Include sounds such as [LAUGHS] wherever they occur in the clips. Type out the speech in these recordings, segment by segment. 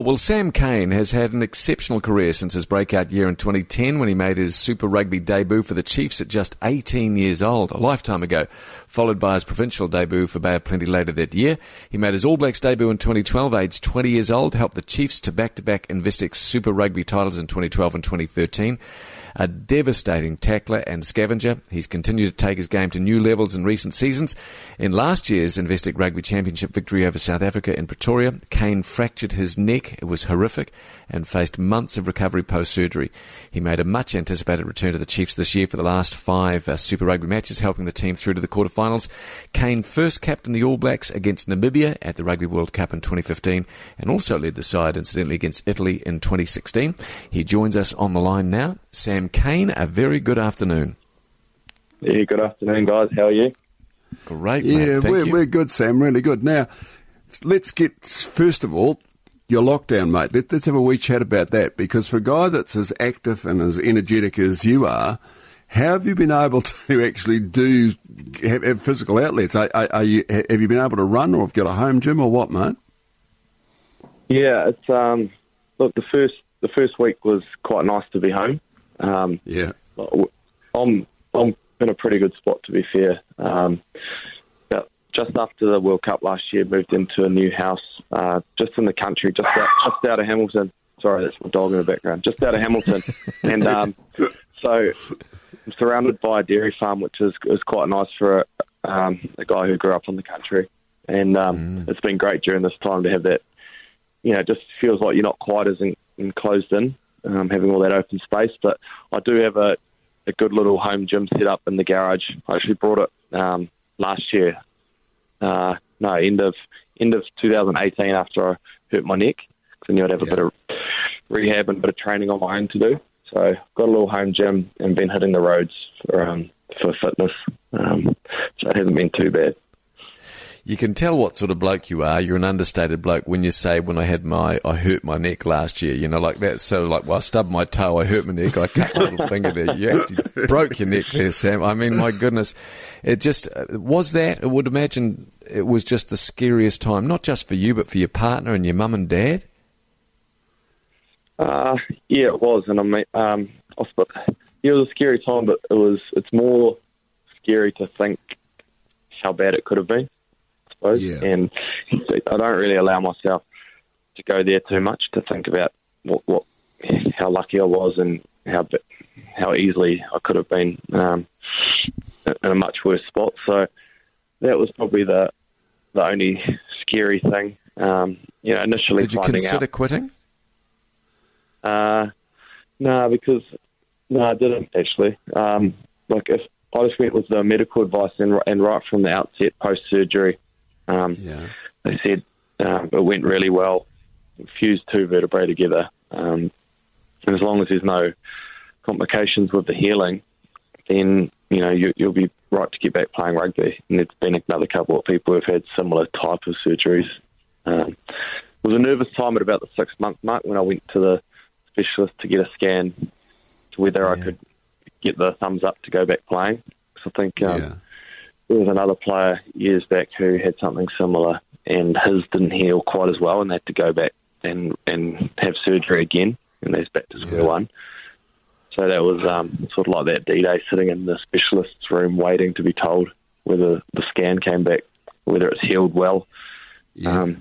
Well, Sam Cane has had an exceptional career since his breakout year in 2010 when he made his Super Rugby debut for the Chiefs at just 18 years old, a lifetime ago, followed by his provincial debut for Bay of Plenty later that year. He made his All Blacks debut in 2012, aged 20 years old, helped the Chiefs to back-to-back Investec Super Rugby titles in 2012 and 2013 a devastating tackler and scavenger. He's continued to take his game to new levels in recent seasons. In last year's Investec Rugby Championship victory over South Africa in Pretoria, Cane fractured his neck. It was horrific and faced months of recovery post surgery. He made a much anticipated return to the Chiefs this year for the last five uh, Super Rugby matches, helping the team through to the quarterfinals. Cane first captained the All Blacks against Namibia at the Rugby World Cup in 2015 and also led the side, incidentally, against Italy in 2016. He joins us on the line now. Sam Cane. a very good afternoon. Yeah, good afternoon, guys. How are you? Great, Yeah, mate. we're, you. we're good, Sam. Really good. Now, let's get first of all your lockdown, mate. Let, let's have a wee chat about that because for a guy that's as active and as energetic as you are, how have you been able [LAUGHS] to actually do have, have physical outlets? Are, are, are you have you been able to run, or have you got a home gym, or what, mate? Yeah, it's um. Look, the first the first week was quite nice to be home. Um, Yeah, I'm I'm in a pretty good spot to be fair. Um, but just after the World Cup last year, moved into a new house uh, just in the country, just out, just out of Hamilton. Sorry, that's my dog in the background. Just out of Hamilton, [LAUGHS] and um, so I'm surrounded by a dairy farm, which is is quite nice for um, a guy who grew up in the country. And um, it's been great during this time to have that. You know, it just feels like you're not quite as en- enclosed in, um, having all that open space. But I do have a, a good little home gym set up in the garage. I actually brought it um, last year. Uh, no, end of end of 2018 after I hurt my neck because I knew I'd have a bit of rehab and a bit of training on my own to do. So got a little home gym and been hitting the roads for um, for fitness. Um, so it hasn't been too bad. You can tell what sort of bloke you are. You're an understated bloke when you say, "When I had my, I hurt my neck last year." You know, like that. So, like, well, I stubbed my toe, I hurt my neck, I cut my little [LAUGHS] finger there. You actually broke your neck there, Sam. I mean, my goodness, it just uh, was that. I would imagine it was just the scariest time, not just for you, but for your partner and your mum and dad. Uh, yeah, it was, and I mean, um, it was a scary time, but it was. It's more scary to think how bad it could have been. Suppose, Yeah. and I don't really allow myself to go there too much to think about what, what how lucky I was and how how easily I could have been um, in a much worse spot. So that was probably the the only scary thing. Um, you know, initially Did you consider out. quitting? Uh, no, because no, I didn't actually. Um, like if I just went with the medical advice, and, and right from the outset, post surgery, um, yeah, they said um, it went really well. Fused two vertebrae together, um, and as long as there's no complications with the healing, then you know you, you'll be right to get back playing rugby. And there's been another couple of people who've had similar type of surgeries. Um, it was a nervous time at about the six month mark when I went to the specialist to get a scan to whether I could get the thumbs up to go back playing. So I think um, yeah, there was another player years back who had something similar, and his didn't heal quite as well, and they had to go back and and have surgery again, and they're back to square Yeah. one. So that was um, sort of like that D-Day, sitting in the specialist's room, waiting to be told whether the scan came back, whether it's healed well. yes. Um,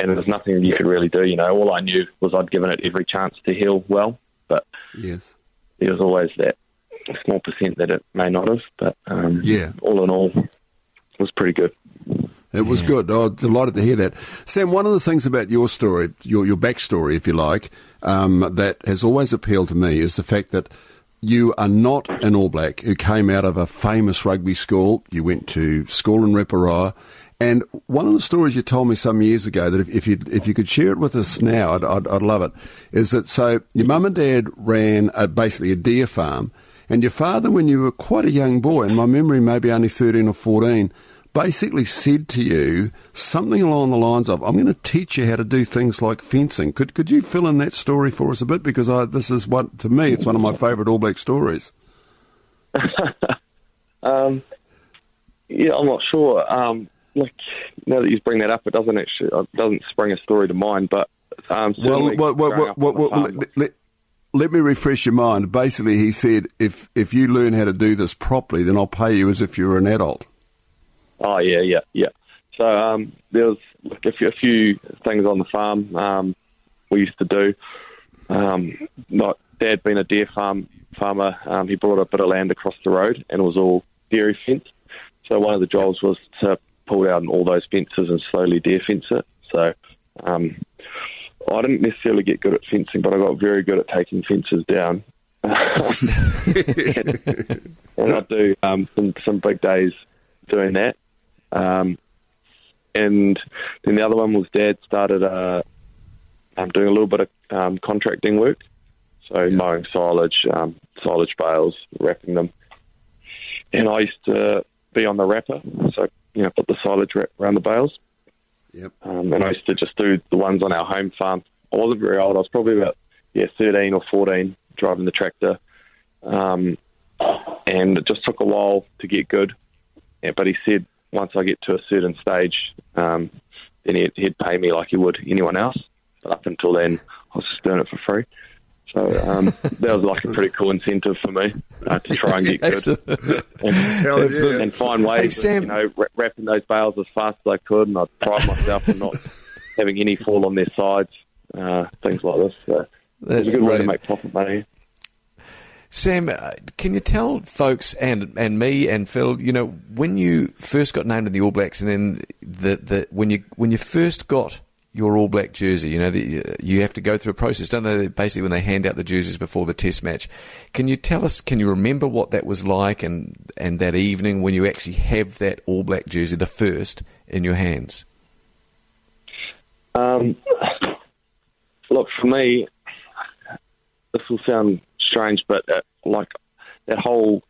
and there's nothing you could really do. You know, all I knew was I'd given it every chance to heal well, but yes. there was always that small percent that it may not have. But um, Yeah. all in all, it was pretty good. It was good. Oh, delighted to hear that. Sam, one of the things about your story, your, your backstory, if you like, um, that has always appealed to me is the fact that you are not an All Black who came out of a famous rugby school. You went to school in Reporoa. And one of the stories you told me some years ago that if, if you if you could share it with us now, I'd, I'd, I'd love it. Is that so? Your mum and dad ran a, basically a deer farm, and your father, when you were quite a young boy, and my memory may be only thirteen or fourteen, basically said to you something along the lines of, "I'm going to teach you how to do things like fencing." Could could you fill in that story for us a bit? Because I, this is what to me, it's one of my favourite All Black stories. [LAUGHS] Um, yeah, I'm not sure. Um, like now that you bring that up, it doesn't actually it doesn't spring a story to mind. But um, Well, well, well, well, well, on the well, farm, let, let- me refresh your mind. Basically, he said, if if you learn how to do this properly, then I'll pay you as if you were an adult. Oh yeah, yeah, yeah. So um, there was a few, a few things on the farm um, we used to do. Um, like Dad being a deer farm farmer, um, he brought a bit of land across the road, and it was all dairy fence. So one of the jobs was to pull down all those fences and slowly deer fence it. So um, I didn't necessarily get good at fencing, but I got very good at taking fences down. [LAUGHS] and I do um, some some big days doing that. Um, and then the other one was Dad started uh, um, doing a little bit of um, contracting work, so mowing silage, um, silage bales, wrapping them. And I used to be on the wrapper, so you know, put the silage wrap around the bales. Yep. Um, and I used to just do the ones on our home farm. I wasn't very old. I was probably about yeah, thirteen or fourteen, driving the tractor. Um, and it just took a while to get good. Yeah, but he said once I get to a certain stage, um, then he'd, he'd pay me like he would anyone else. But up until then, I was just doing it for free. So um, [LAUGHS] that was like a pretty cool incentive for me uh, to try and get good and, and find ways Hey, of Sam. you know wra- wrapping those bales as fast as I could, and I'd pride myself in not having any fall on their sides, uh, things like this. So That's it's a good way to make profit money. Sam, uh, can you tell folks and and me and Phil, you know, when you first got named in the All Blacks, and then the the when you when you first got your All Black jersey, you know, the, you have to go through a process, don't they? Basically, when they hand out the jerseys before the Test match, can you tell us? Can you remember what that was like, and and that evening when you actually have that All Black jersey, the first, in your hands? Um, look, for me, this will sound strange, but uh, like that whole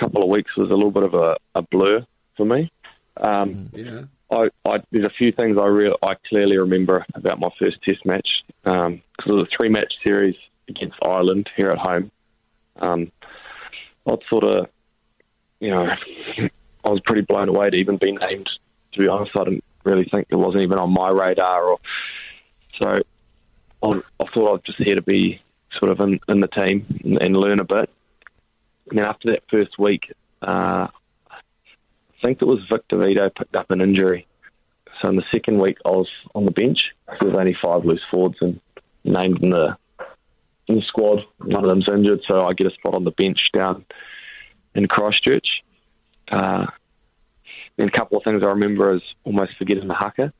couple of weeks was a little bit of a, a blur for me. Um, Yeah. I, I, there's a few things I real I clearly remember about my first Test match because it was a three match series against Ireland here at home. Um, I'd sort of, you know, [LAUGHS] I was pretty blown away to even be named. To be honest, I didn't really think it wasn't even on my radar, or so. I, I thought I was just here to be sort of in, in the team and, and learn a bit. And then after that first week, uh, think it was Victor Vito picked up an injury. So in the second week, I was on the bench. There was only five loose forwards and named in the in the squad. One of them's injured, so I get a spot on the bench down in Christchurch. Uh, then a couple of things I remember is almost forgetting the haka.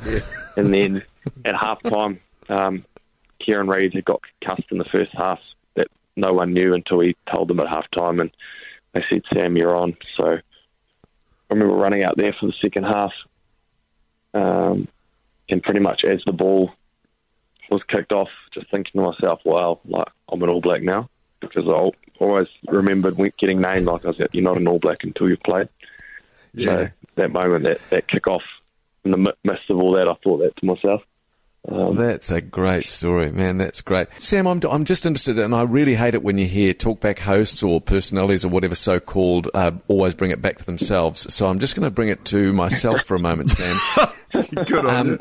[LAUGHS] and then at half time, um, Kieran Read had got cussed in the first half that no one knew until he told them at half time, and they said, Sam, you're on. So I remember running out there for the second half, um, and pretty much as the ball was kicked off, just thinking to myself, "Wow, like I'm an All Black now," because I always remembered getting named like I was, "You're not an All Black until you've played." Yeah. So that moment, that that kick off, in the mi- midst of all that, I thought that to myself. Um, That's a great story, man. That's great. Sam, I'm, I'm just interested, and I really hate it when you hear talkback hosts or personalities or whatever so called uh, always bring it back to themselves. So I'm just going to bring it to myself for a moment, Sam. [LAUGHS] Good on you.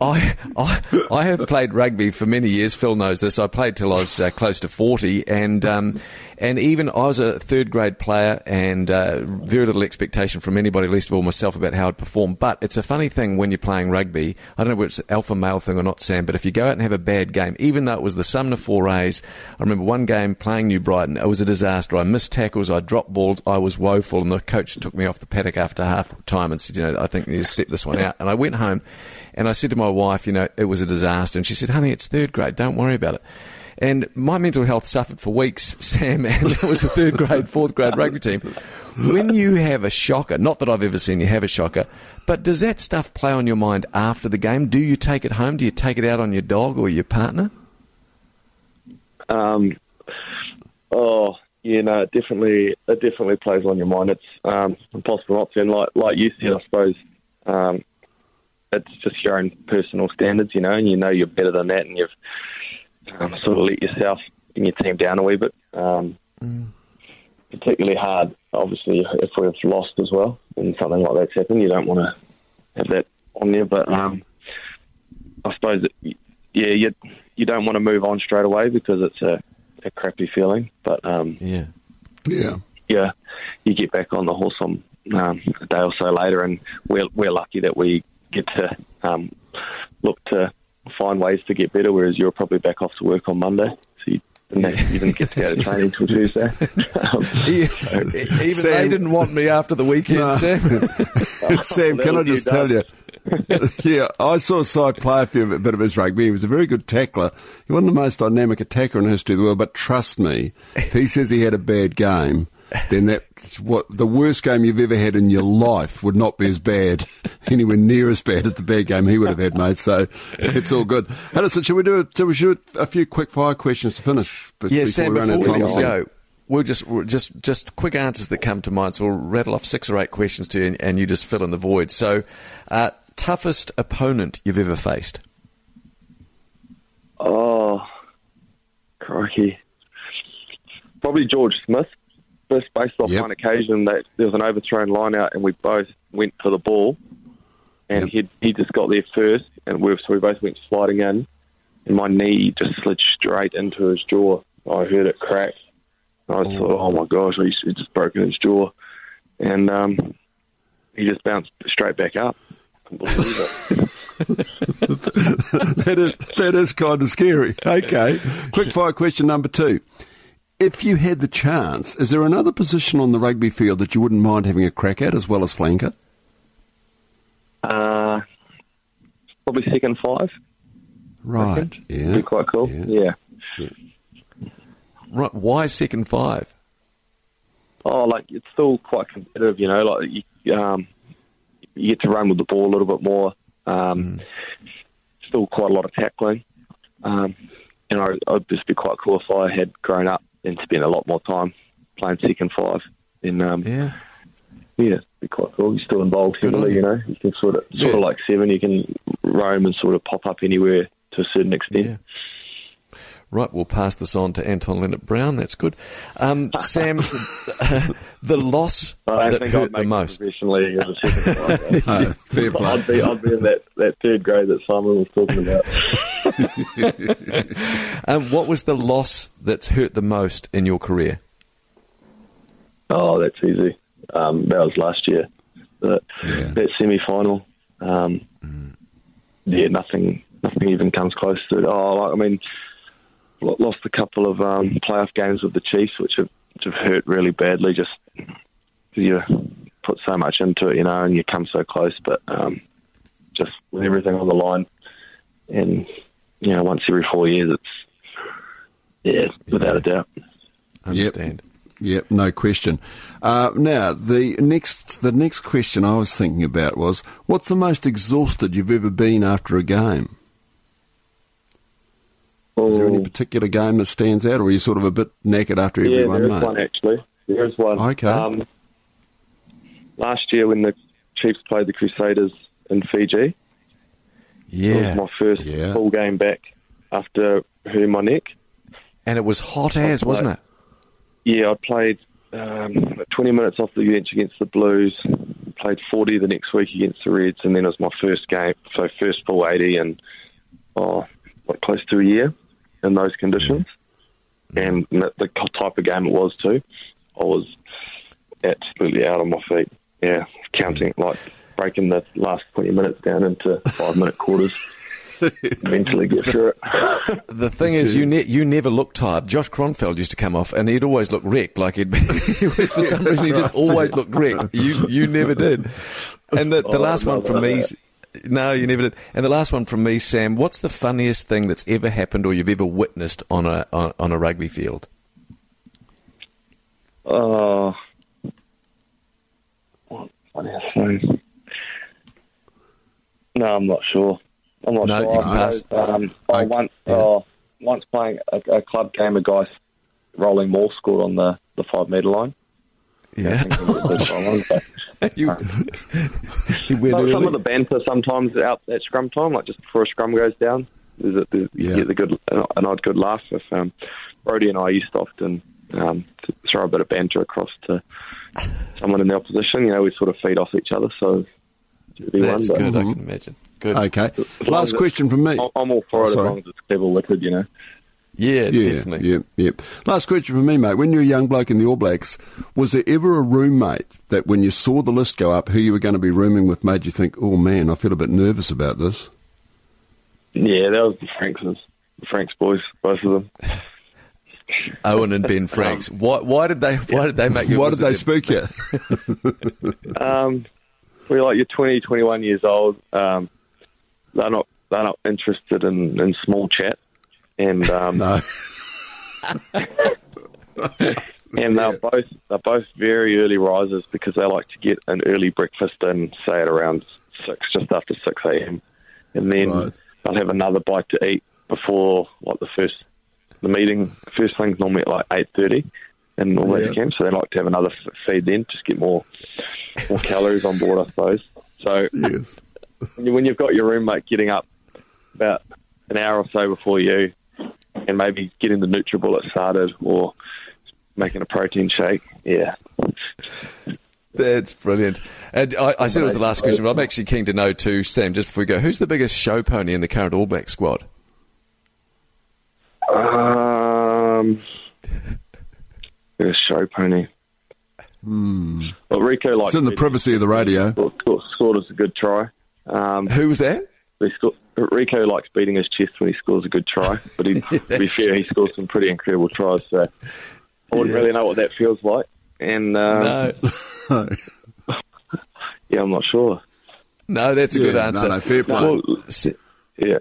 I, I I have played rugby for many years. Phil knows this. I played till I was uh, close to forty, and um, and even I was a third grade player, and uh, very little expectation from anybody, least of all myself, about how I'd perform. But it's a funny thing when you're playing rugby. I don't know whether it's alpha male thing or not, Sam. But if you go out and have a bad game, even though it was the Sumner Forays, I remember one game playing New Brighton. It was a disaster. I missed tackles. I dropped balls. I was woeful, and the coach took me off the paddock after half time and said, "You know, I think you need to step this one out." And I went home, and I said to my wife, "You know, it was a disaster." And she said, "Honey, it's third grade. Don't worry about it." And my mental health suffered for weeks, [LAUGHS] Sam, and it was the third grade, fourth grade rugby team. When you have a shocker, not that I've ever seen you have a shocker, but does that stuff play on your mind after the game? Do you take it home? Do you take it out on your dog or your partner? Um, oh, yeah, no, it definitely, it definitely plays on your mind. It's um, impossible not to. And like, like you said, I suppose um, it's just your own personal standards, you know, and you know you're better than that, and you've um, sort of let yourself and your team down a wee bit. Um, Particularly hard, obviously, if we've lost as well, and something like that's happened. You don't want to have that on there, but um, I suppose, it, yeah, you you don't want to move on straight away because it's a, a crappy feeling. But um, Yeah. Yeah. yeah, you get back on the horse on um, a day or so later, and we're we're lucky that we get to um, look to find ways to get better. Whereas you're probably back off to work on Monday, so you didn't, you didn't get to go to training until Tuesday. [LAUGHS] um, [LAUGHS] Yes. Even they Sam- didn't want me after the weekend, No. Sam. [LAUGHS] Sam, can I just you tell you? don't. yeah, I saw Si play a few, a bit of his rugby. He was a very good tackler. He wasn't the most dynamic attacker in history of the world, but trust me, if he says he had a bad game, then that what the worst game you've ever had in your life would not be as bad, [LAUGHS] anywhere near as bad as the bad game he would have had, mate. So it's all good. Hey, listen, should we do a, should we do a few quick fire questions to finish? be- Yeah, Sam, we run before out we of time? you go, we'll just, we'll just, just quick answers that come to mind. So we'll rattle off six or eight questions to you and, and you just fill in the void. So, uh, toughest opponent you've ever faced? Oh, crikey. Probably George Smith. Just based off Yep. one occasion that there was an overthrown line out and we both went for the ball and Yep. he he just got there first and we so we both went sliding in and my knee just slid straight into his jaw. I heard it crack. I was thought, oh my gosh, he's he's just broken his jaw. And um, he just bounced straight back up. Couldn't believe it. that is that is kind of scary. Okay, quick fire question number two. If you had the chance, is there another position on the rugby field that you wouldn't mind having a crack at as well as flanker? Uh, probably second five. Right. Yeah. Be Yeah. quite cool. Yeah. Yeah. Right. Why second five? Oh, like it's still quite competitive, you know. Like you, um, you get to run with the ball a little bit more. Um, Still quite a lot of tackling. Um, and I, I'd just be quite cool if I had grown up and spent a lot more time playing second five. And um, Yeah. yeah, be quite cool. You're still involved Good heavily, you. you know. You can sort of, sort Yeah. of like seven. You can roam and sort of pop up anywhere to a certain extent. Yeah. Right, we'll pass this on to Anton Lienert-Brown. That's good. Um, Sam, [LAUGHS] [LAUGHS] the loss I that think hurt I'd make the most. professional league as a second [LAUGHS] five. No, fair play. I'd be, I'd be in that, that third grade that Simon was talking about. [LAUGHS] Um, what was the loss that's hurt the most in your career? Oh, that's easy. Um, that was last year. The, Yeah. That semi final. Um, Yeah, nothing, nothing even comes close to it. Oh, I mean, lost a couple of um, playoff games with the Chiefs, which have, which have hurt really badly. Just you put so much into it, you know, and you come so close, but um, just with everything on the line, and you know, once every four years, it's yeah, without a doubt. I Understand. Yep, no question. Uh, now, the next the next question I was thinking about was, what's the most exhausted you've ever been after a game? Is there any Oh. particular game that stands out, or are you sort of a bit knackered after every Yeah, one, there is mate? one actually. There is one. Okay. Um, last year when the Chiefs played the Crusaders in Fiji, it Yeah. was my first Yeah. full game back after hurting my neck. And it was hot as, wasn't it? Yeah, I played um, 20 minutes off the bench against the Blues, played 40 the next week against the Reds, and then it was my first game, so first full 80 and oh, what, close to a year in those conditions. And the the type of game it was too, I was absolutely out on my feet. Yeah, counting like breaking the last 20 minutes down into five minute quarters. [LAUGHS] Eventually get through it. The thing is, you ne- you never look tired. Josh Kronfeld used to come off, and he'd always look wrecked. Like he'd be, [LAUGHS] for some reason, he just always looked wrecked. You you never did. And the, the Oh, last one from me, no. no, you never did. And the last one from me, Sam. What's the funniest thing that's ever happened or you've ever witnessed on a on, on a rugby field? Oh, what funniest thing? No, I'm not sure. I'm not No, sure. you I. Um, oh, I- once, yeah. oh, once playing a, a club game, a guy rolling more scored on the, the five metre line. Yeah, I think it was a bit wrong, but- you, [LAUGHS] you went Some- some of the banter sometimes out at scrum time, like just before a scrum goes down, there's a, there's, Yeah. you get the good an odd good laugh. If um, Brodie and I used to often um, to throw a bit of banter across to someone in the opposition, you know, we sort of feed off each other. So That's good. Mm-hmm. I can imagine. Good. Okay. Last question from me. I'm all for Oh, it as long as it's clever liquid, you know. Yeah, Yeah, definitely. yeah, yeah. Last question from me, mate. When you were a young bloke in the All Blacks, was there ever a roommate that when you saw the list go up, who you were going to be rooming with, made you think, "Oh man, I feel a bit nervous about this"? Yeah, that was the Franks, the Franks boys, both of them. [LAUGHS] Owen and Ben Franks. Why, why did they? Why did they make you? Why did they spook you? [LAUGHS] Um, we're like you're 20, 21 years old. Um, they're not they're not interested in, in small chat, and um, [LAUGHS] no. [LAUGHS] and they're both they're both very early risers because they like to get an early breakfast in, say at around six, just after six a.m., and then Right. they'll have another bite to eat before like the first the meeting. First thing's normally at like eight thirty in all Yeah. yeah. camp, so they like to have another feed then, just get more more calories on board, I suppose. So Yes. when you- when you've got your roommate getting up about an hour or so before you, and maybe getting the NutriBullet started or making a protein shake, yeah, That's brilliant. And I, I said it was the last question, but I'm actually keen to know too, Sam. Just before we go, who's the biggest show pony in the current All Black squad? Um, [LAUGHS] a show pony. Well, Rieko likes It's in the privacy of the radio. scored, scored, scored us a good try. Um, Who was that? he scored, Rieko likes beating his chest when he scores a good try, but he, [LAUGHS] to be fair, he scores some pretty incredible tries. So I wouldn't really know what that feels like. And um, No, [LAUGHS] yeah, I'm not sure. no, that's a Yeah, good answer. no, fair play. Well, Yeah,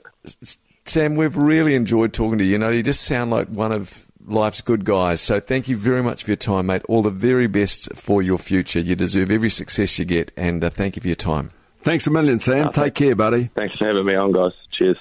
Sam, we've really enjoyed talking to you. You know, you just sound like one of life's good guys. So thank you very much for your time, mate. All the very best for your future. You deserve every success you get, and uh, thank you for your time. Thanks a million, Sam. Take care, buddy. thanks for having me on, guys. Cheers.